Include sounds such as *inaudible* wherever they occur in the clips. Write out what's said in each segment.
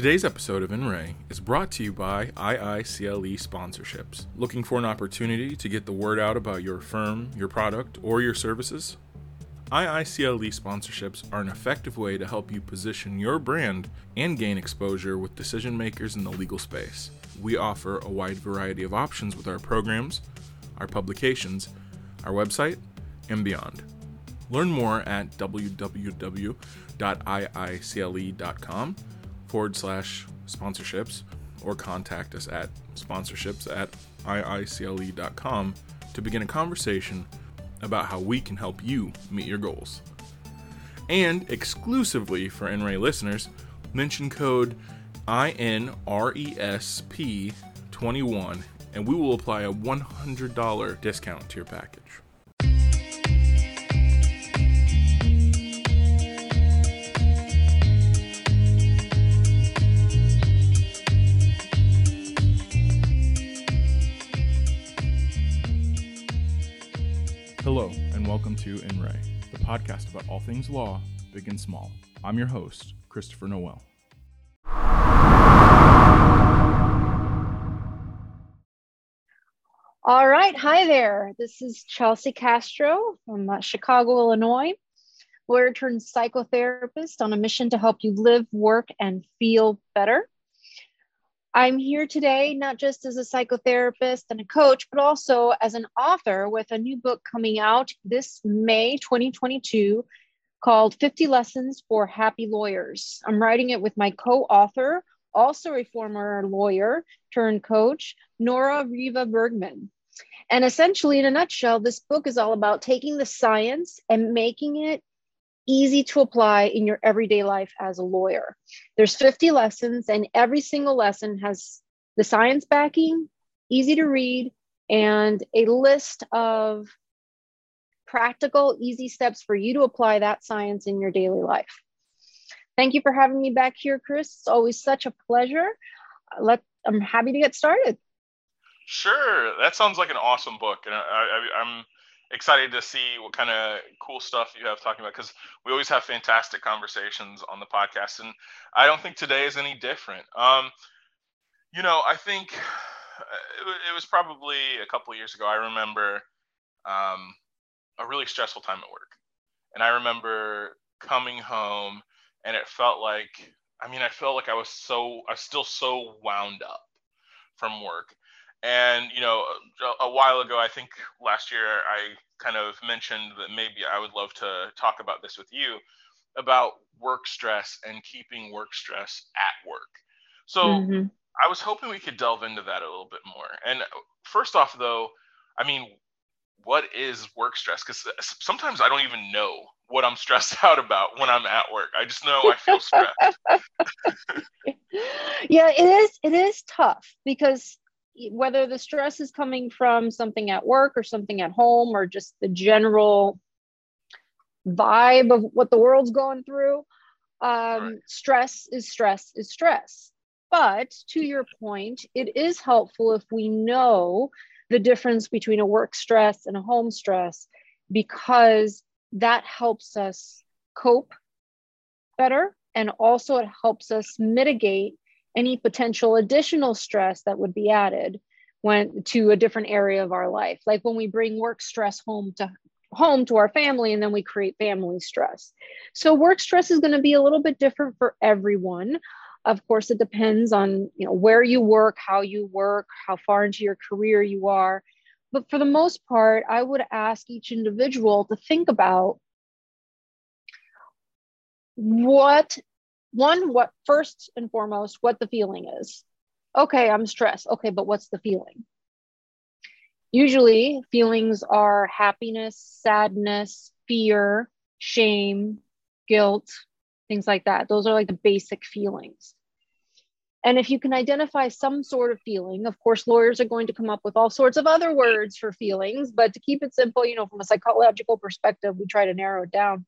Today's episode of In Re is brought to you by IICLE Sponsorships. Looking for an opportunity to get the word out about your firm, your product, or your services? IICLE sponsorships are an effective way to help you position your brand and gain exposure with decision makers in the legal space. We offer a wide variety of options with our programs, our publications, our website, and beyond. Learn more at www.iicle.com forward slash sponsorships or contact us at sponsorships at iicle.com to begin a conversation about how we can help you meet your goals. And exclusively for In Re listeners, mention code INRESP21 and we will apply a $100 discount to your package. Hello, and welcome to In Re, the podcast about all things law, big and small. I'm your host, Christopher Noel. All right. Hi there. This is Chelsea Castro from uh, Chicago, Illinois, lawyer turned psychotherapist on a mission to help you live, work, and feel better. I'm here today not just as a psychotherapist and a coach, but also as an author with a new book coming out this May 2022 called 50 Lessons for Happy Lawyers. I'm writing it with my co author, also a former lawyer turned coach, Nora Riva Bergman. And essentially, in a nutshell, this book is all about taking the science and making it easy to apply in your everyday life as a lawyer. There's 50 lessons, and every single lesson has the science backing, easy to read, and a list of practical, easy steps for you to apply that science in your daily life. Thank you for having me back here, Chris. It's always such a pleasure. Let I'm happy to get started. Sure, that sounds like an awesome book, and I, I, I'm excited to see what kind of cool stuff you have talking about because we always have fantastic conversations on the podcast and i don't think today is any different. Um, you know i think uh, it, was probably a couple years ago i remember um, a really stressful time at work. And i remember coming home and it felt like i mean i felt like i was so i was still so wound up from work and you know, a, a, while ago, I think last year, I kind of mentioned that maybe I would love to talk about this with you about work stress and keeping work stress at work. So mm-hmm. I was hoping we could delve into that a little bit more. And first off, though, I mean, what is work stress? Because sometimes I don't even know what I'm *laughs* stressed out about when I'm at work. I just know I feel stressed. *laughs* yeah, it is. It is tough because whether the stress is coming from something at work or something at home or just the general vibe of what the world's going through um, right. stress is stress is stress but to your point it is helpful if we know the difference between a work stress and a home stress because that helps us cope better and also it helps us mitigate any potential additional stress that would be added when to a different area of our life. Like when we bring work stress home to home to our family and then we create family stress. So work stress is going to be a little bit different for everyone. Of course it depends on you know where you work how you work how far into your career you are. But for the most part i would ask each individual to think about what one what first and foremost what the feeling is. Okay i'm stressed. Okay but what's the feeling? Usually feelings are happiness sadness fear shame guilt things like that. Those are like the basic feelings. And if you can identify some sort of feeling of course lawyers are going to come up with all sorts of other words for feelings but to keep it simple you know from a psychological perspective we try to narrow it down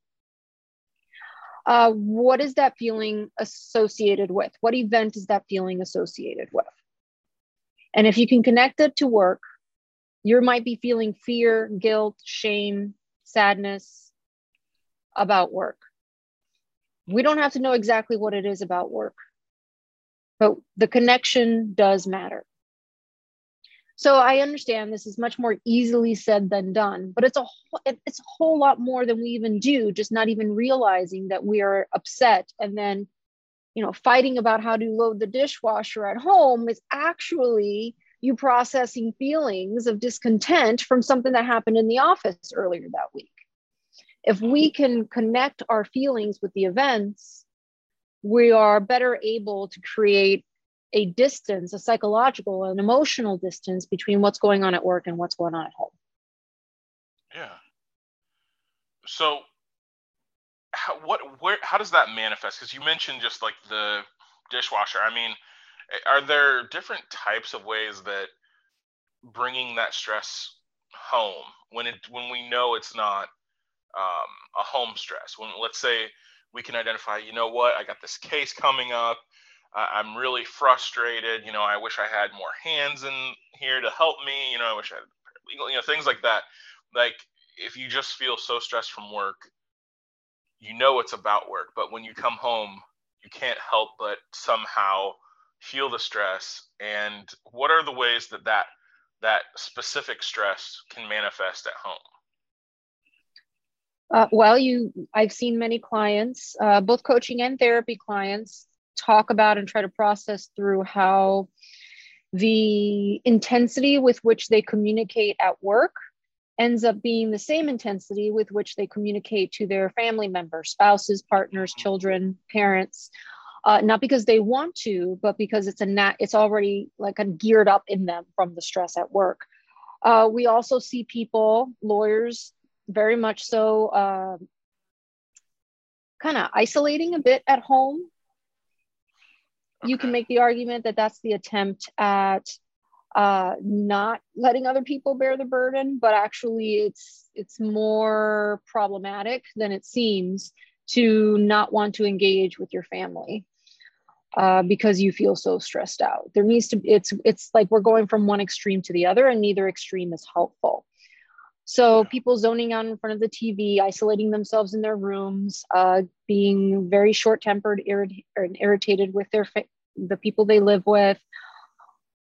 uh, what is that feeling associated with? What event is that feeling associated with? And if you can connect it to work, you might be feeling fear, guilt, shame, sadness about work. We don't have to know exactly what it is about work. but the connection does matter. So I understand this is much more easily said than done, but it's a it's a whole lot more than we even do, just not even realizing that we are upset and then you know fighting about how to load the dishwasher at home is actually you processing feelings of discontent from something that happened in the office earlier that week. If we can connect our feelings with the events, we are better able to create a distance, a psychological and emotional distance between what's going on at work and what's going on at home. Yeah. So, how, what, where, how does that manifest? Because you mentioned just like the dishwasher. I mean, are there different types of ways that bringing that stress home when it when we know it's not um, a home stress? When let's say we can identify, you know what, I got this case coming up I'm really frustrated. You know, I wish I had more hands in here to help me. You know, I wish I had you know, things like that. Like if you just feel so stressed from work, you know it's about work, but when you come home, you can't help but somehow feel the stress. And what are the ways that that that specific stress can manifest at home? Uh, well, you, I've seen many clients, uh, both coaching and therapy clients, talk about and try to process through how the intensity with which they communicate at work ends up being the same intensity with which they communicate to their family members, spouses, partners, children, parents. Uh, not because they want to, but because it's a nat- it's already like a geared up in them from the stress at work. Uh, we also see people, lawyers, very much so, uh, kind of isolating a bit at home you can make the argument that that's the attempt at uh, not letting other people bear the burden, but actually it's it's more problematic than it seems to not want to engage with your family uh, because you feel so stressed out. There needs to it's it's like we're going from one extreme to the other, and neither extreme is helpful. So people zoning out in front of the TV, isolating themselves in their rooms, uh, being very short-tempered, irrit- irritated with their fa- the people they live with.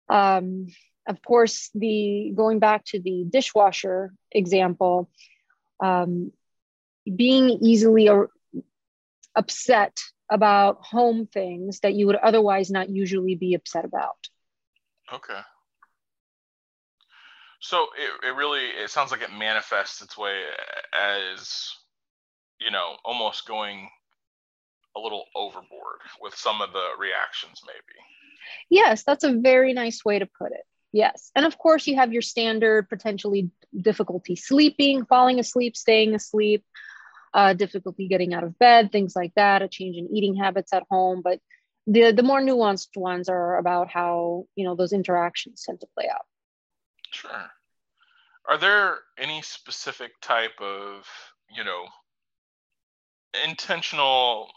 Um, of course, the going back to the dishwasher example, um, being easily upset about home things that you would otherwise not usually be upset about. Okay. So it, it really it sounds like it manifests its way as you know almost going a little overboard with some of the reactions maybe. Yes that's a very nice way to put it. Yes. And of course you have your standard potentially difficulty sleeping falling asleep staying asleep uh, difficulty getting out of bed things like that a change in eating habits at home. But the the more nuanced ones are about how you know those interactions tend to play out sure. Are there any specific type of you know intentional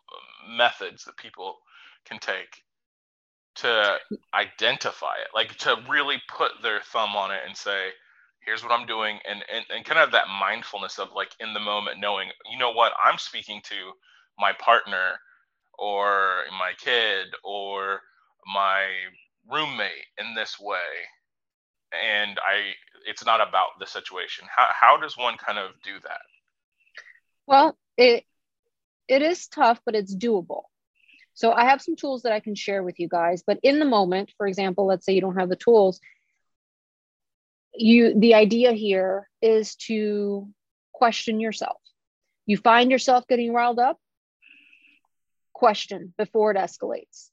methods that people can take to identify it? Like to really put their thumb on it and say here's what i'm doing and, and and kind of that mindfulness of like in the moment knowing you know what? I'm speaking to my partner or my kid or my roommate in this way and i it's not about the situation how, how does one kind of do that well it it is tough, but it's doable. So I have some tools that I can share with you guys, but in the moment, for example, let's say you don't have the tools, you the idea here is to question yourself. You find yourself getting riled up, question before it escalates.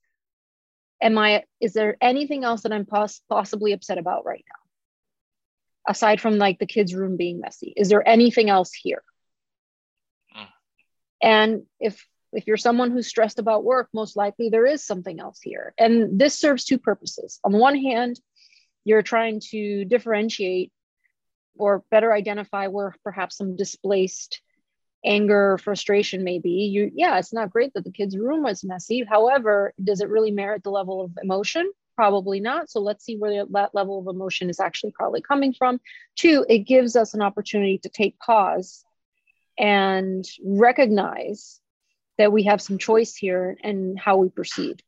Am I is there anything else that I'm poss- possibly upset about right now? Aside from like the kids' room being messy, is there anything else here? Hmm. And if if you're someone who's stressed about work, most likely there is something else here. And this serves two purposes. On the one hand, you're trying to differentiate or better identify where perhaps some displaced anger or frustration may be. You, yeah, it's not great that the kid's room was messy. However, does it really merit the level of emotion? Probably not. So let's see where that level of emotion is actually probably coming from. Two, it gives us an opportunity to take pause and recognize that we have some choice here and how we proceed.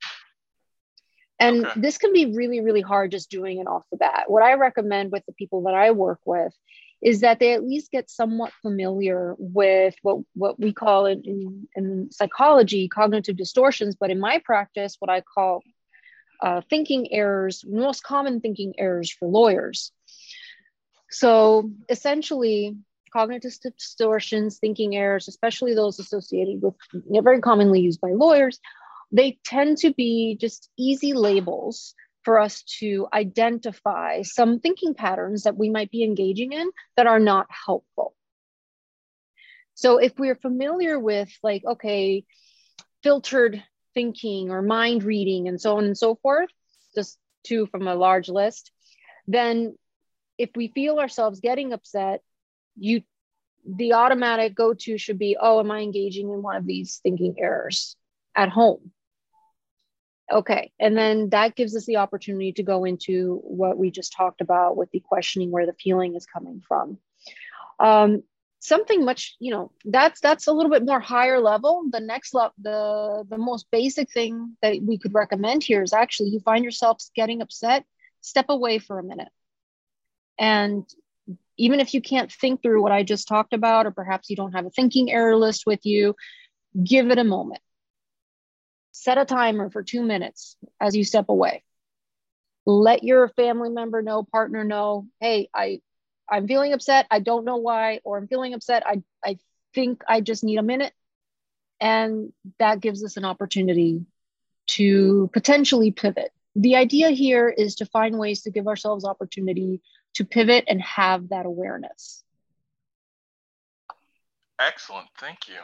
And Okay. this can be really, really hard just doing it off the bat. What I recommend with the people that I work with is that they at least get somewhat familiar with what, what we call in, in, in psychology cognitive distortions. But in my practice, what I call uh, thinking errors, most common thinking errors for lawyers. So essentially, cognitive distortions, thinking errors, especially those associated with very commonly used by lawyers, they tend to be just easy labels for us to identify some thinking patterns that we might be engaging in that are not helpful. So if we're familiar with, like, okay, filtered thinking or mind reading and so on and so forth, just two from a large list, then if we feel ourselves getting upset, you the automatic go-to should be, oh, am I engaging in one of these thinking errors at home? Okay. And then that gives us the opportunity to go into what we just talked about with the questioning where the feeling is coming from. Um, something much, you know, that's that's a little bit more higher level. The next level, the the most basic thing that we could recommend here is actually you find yourself getting upset, step away for a minute. And even if you can't think through what I just talked about, or perhaps you don't have a thinking error list with you, give it a moment. Set a timer for two minutes as you step away. Let your family member know, partner know, hey, I, I'm feeling upset. I don't know why, or I'm feeling upset. I, I think I just need a minute. And that gives us an opportunity to potentially pivot. The idea here is to find ways to give ourselves opportunity to pivot and have that awareness. Excellent, thank you.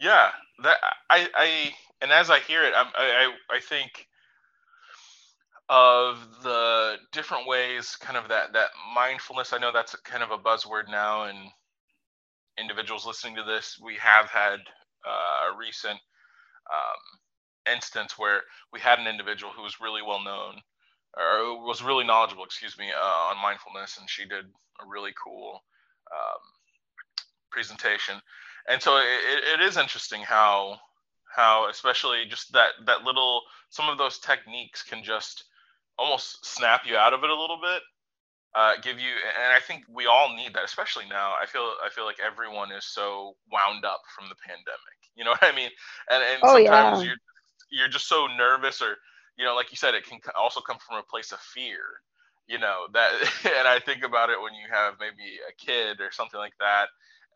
Yeah, that I I and as I hear it, I'm, I I think of the different ways, kind of that that mindfulness. I know that's kind of a buzzword now, and individuals listening to this, we have had uh, a recent um, instance where we had an individual who was really well known or was really knowledgeable, excuse me, uh, on mindfulness, and she did a really cool um, presentation. And so it, it is interesting how how especially just that that little some of those techniques can just almost snap you out of it a little bit uh, give you and i think we all need that especially now. I feel i feel like everyone is so wound up from the pandemic. *laughs* You know what i mean? And and Oh, sometimes yeah. you're you're just so nervous or you know like you said it can also come from a place of fear you know that *laughs* and i think about it when you have maybe a kid or something like that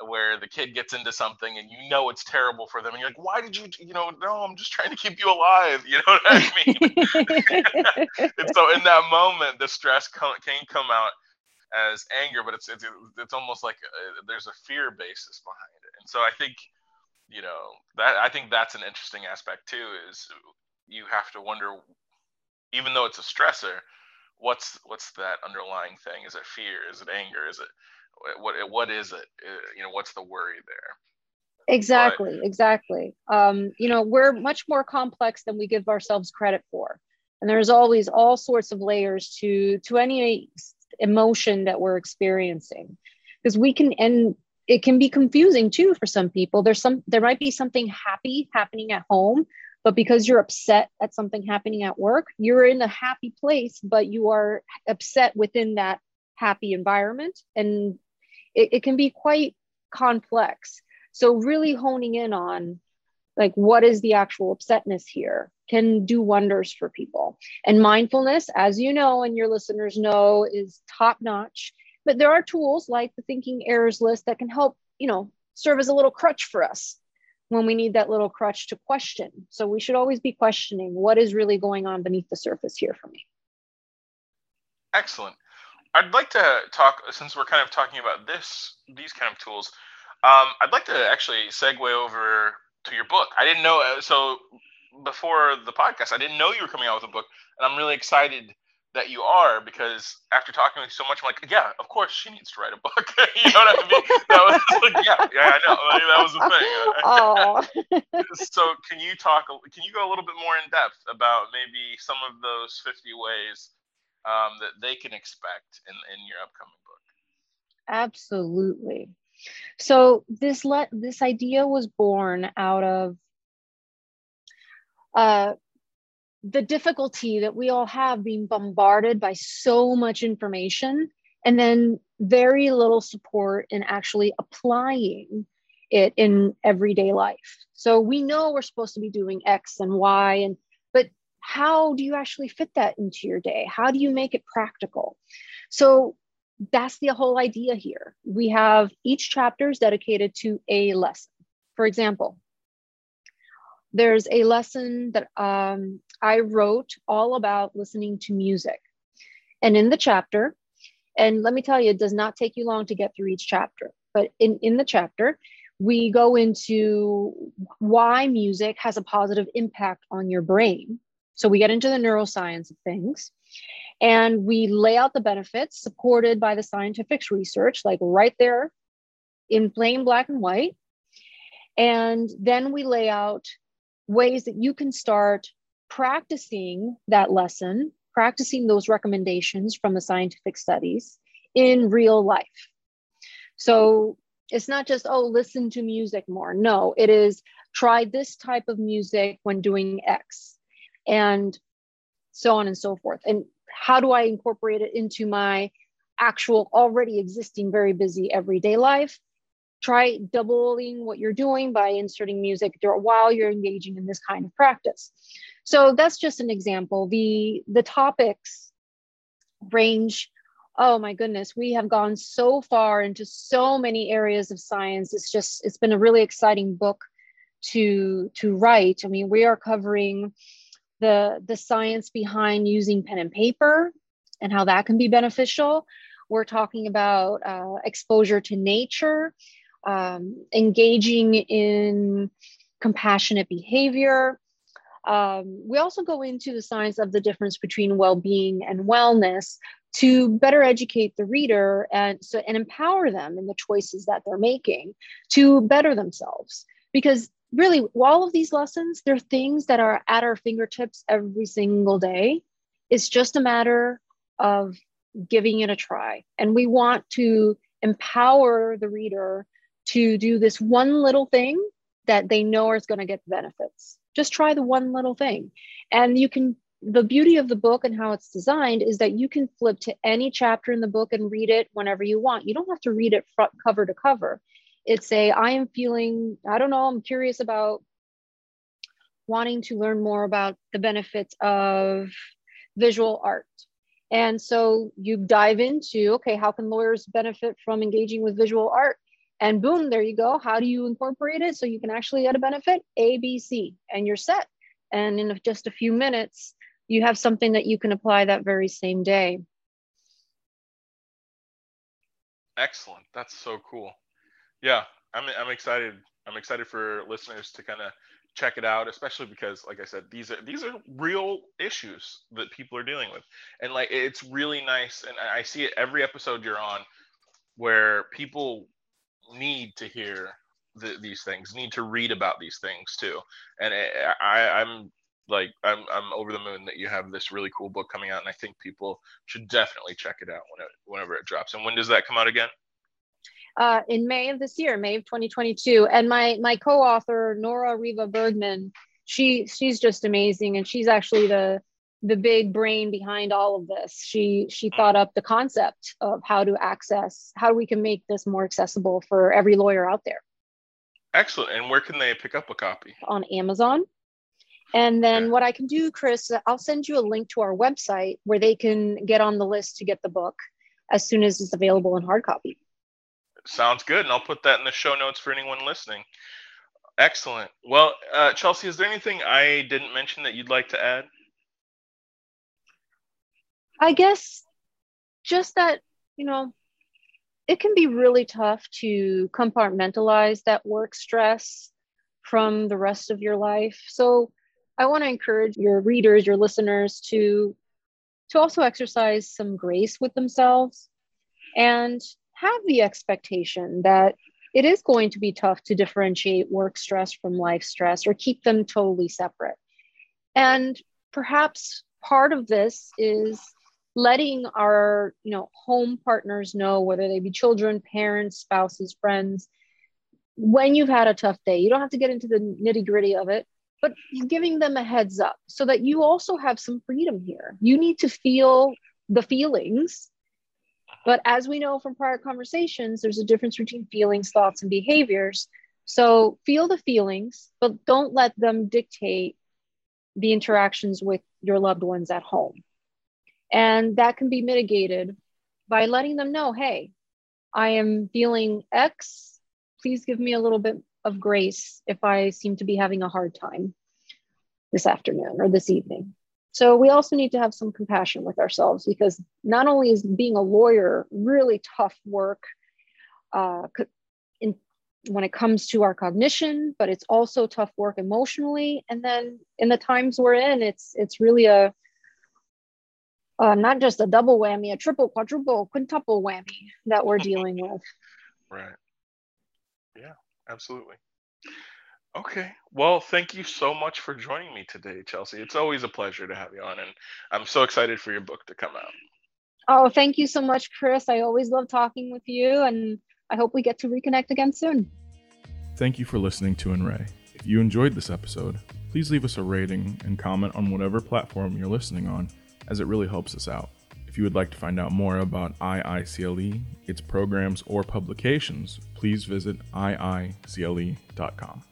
where the kid gets into something and you know it's terrible for them and you're like why did you you know no i'm just trying to keep you alive. *laughs* You know what i mean? *laughs* And so in that moment the stress can come out as anger but it's it's, it's almost like a, there's a fear basis behind it. And so i think you know that i think that's an interesting aspect too is you have to wonder even though it's a stressor what's what's that underlying thing? Is it fear? Is it anger? Is it what what is it? You know what's the worry there? Exactly but, exactly. Um, you know we're much more complex than we give ourselves credit for. And there's always all sorts of layers to to any emotion that we're experiencing. Because we can and it can be confusing too for some people. There's some there might be something happy happening at home but because you're upset at something happening at work you're in a happy place but you are upset within that happy environment. And it, it can be quite complex. So really honing in on like what is the actual upsetness here can do wonders for people. And mindfulness as you know and your listeners know is top notch. But there are tools like the thinking errors list that can help you know serve as a little crutch for us when we need that little crutch to question. So we should always be questioning what is really going on beneath the surface here for me. Excellent i'd like to talk since we're kind of talking about this these kind of tools um, i'd like to actually segue over to your book i didn't know so before the podcast i didn't know you were coming out with a book and i'm really excited that you are because after talking with you so much, I'm like, yeah, of course she needs to write a book. *laughs* you know what I mean? That was *laughs* like, yeah, yeah, I know. Like, that was the thing. *laughs* Oh. so can you talk? Can you go a little bit more in depth about maybe some of those 50 ways um, that they can expect in in your upcoming book? Absolutely. So this let this idea was born out of uh, the difficulty that we all have being bombarded by so much information and then very little support in actually applying it in everyday life. So we know we're supposed to be doing X and Y and how do you actually fit that into your day? How do you make it practical? So that's the whole idea here. We have each chapter is dedicated to a lesson. For example, there's a lesson that um, I wrote all about listening to music. And in the chapter, and let me tell you, it does not take you long to get through each chapter, but in, in the chapter, we go into why music has a positive impact on your brain. So we get into the neuroscience of things and we lay out the benefits supported by the scientific research, like right there in plain black and white. And then we lay out ways that you can start practicing that lesson, practicing those recommendations from the scientific studies in real life. So it's not just, oh, listen to music more. No, it is try this type of music when doing X and so on and so forth. And how do I incorporate it into my actual already existing very busy everyday life? Try doubling what you're doing by inserting music while you're engaging in this kind of practice. So that's just an example. The, the topics range oh my goodness we have gone so far into so many areas of science it's just it's been a really exciting book to to write i mean we are covering the the science behind using pen and paper and how that can be beneficial we're talking about uh, exposure to nature um, engaging in compassionate behavior. Um, we also go into the science of the difference between well-being and wellness to better educate the reader and so and empower them in the choices that they're making to better themselves because really all of these lessons they're things that are at our fingertips every single day it's just a matter of giving it a try and we want to empower the reader to do this one little thing that they know is going to get benefits. Just try the one little thing. And you can, the beauty of the book and how it's designed is that you can flip to any chapter in the book and read it whenever you want. You don't have to read it front cover to cover. It's a, I am feeling, I don't know, I'm curious about wanting to learn more about the benefits of visual art. And so you dive into, okay, how can lawyers benefit from engaging with visual art? and boom there you go. How do you incorporate it so you can actually get a benefit? A b c and you're set. And in just a few minutes you have something that you can apply that very same day. Excellent. That's so cool yeah i'm, I'm excited i'm excited for listeners to kind of check it out especially because like i said these are these are real issues that people are dealing with and like it's really nice and i see it every episode you're on where people need to hear the, these things, need to read about these things too. And eh, I, I'm like, I'm, I'm over the moon that you have this really cool book coming out, and I think people should definitely check it out when it, whenever it drops. And when does that come out again? Uh, in May of this year, May of 2022. And my my co-author Nora Riva Bergman, she she's just amazing, and she's actually the the big brain behind all of this. She she thought up the concept of how to access how we can make this more accessible for every lawyer out there. Excellent. And where can they pick up a copy? On Amazon. And then okay. what I can do, Chris, I'll send you a link to our website where they can get on the list to get the book as soon as it's available in hard copy. Sounds good. And I'll put that in the show notes for anyone listening. Excellent. Well, uh, Chelsea, is there anything I didn't mention that you'd like to add? I guess just that, you know, it can be really tough to compartmentalize that work stress from the rest of your life. So I want to encourage your readers, your listeners to to also exercise some grace with themselves and have the expectation that it is going to be tough to differentiate work stress from life stress or keep them totally separate. And perhaps part of this is letting our you know home partners know whether they be children parents spouses friends when you've had a tough day you don't have to get into the nitty gritty of it but giving them a heads up so that you also have some freedom here. You need to feel the feelings. But as we know from prior conversations, there's a difference between feelings, thoughts, and behaviors. So feel the feelings, but don't let them dictate the interactions with your loved ones at home. And that can be mitigated by letting them know hey, I am feeling X. Please give me a little bit of grace if I seem to be having a hard time this afternoon or this evening. So we also need to have some compassion with ourselves because not only is being a lawyer really tough work uh, in, when it comes to our cognition, but it's also tough work emotionally. And then in the times we're in, it's it's really a uh, not just a double whammy, a triple, quadruple, quintuple whammy that we're *laughs* dealing with. Right. Yeah, absolutely. Okay. Well, thank you so much for joining me today, Chelsea. It's always a pleasure to have you on, and I'm so excited for your book to come out. Oh, thank you so much, Chris. I always love talking with you, and I hope we get to reconnect again soon. Thank you for listening to In Re. If you enjoyed this episode, please leave us a rating and comment on whatever platform you're listening on, as it really helps us out. If you would like to find out more about IICLE, its programs, or publications, please visit iicle.com.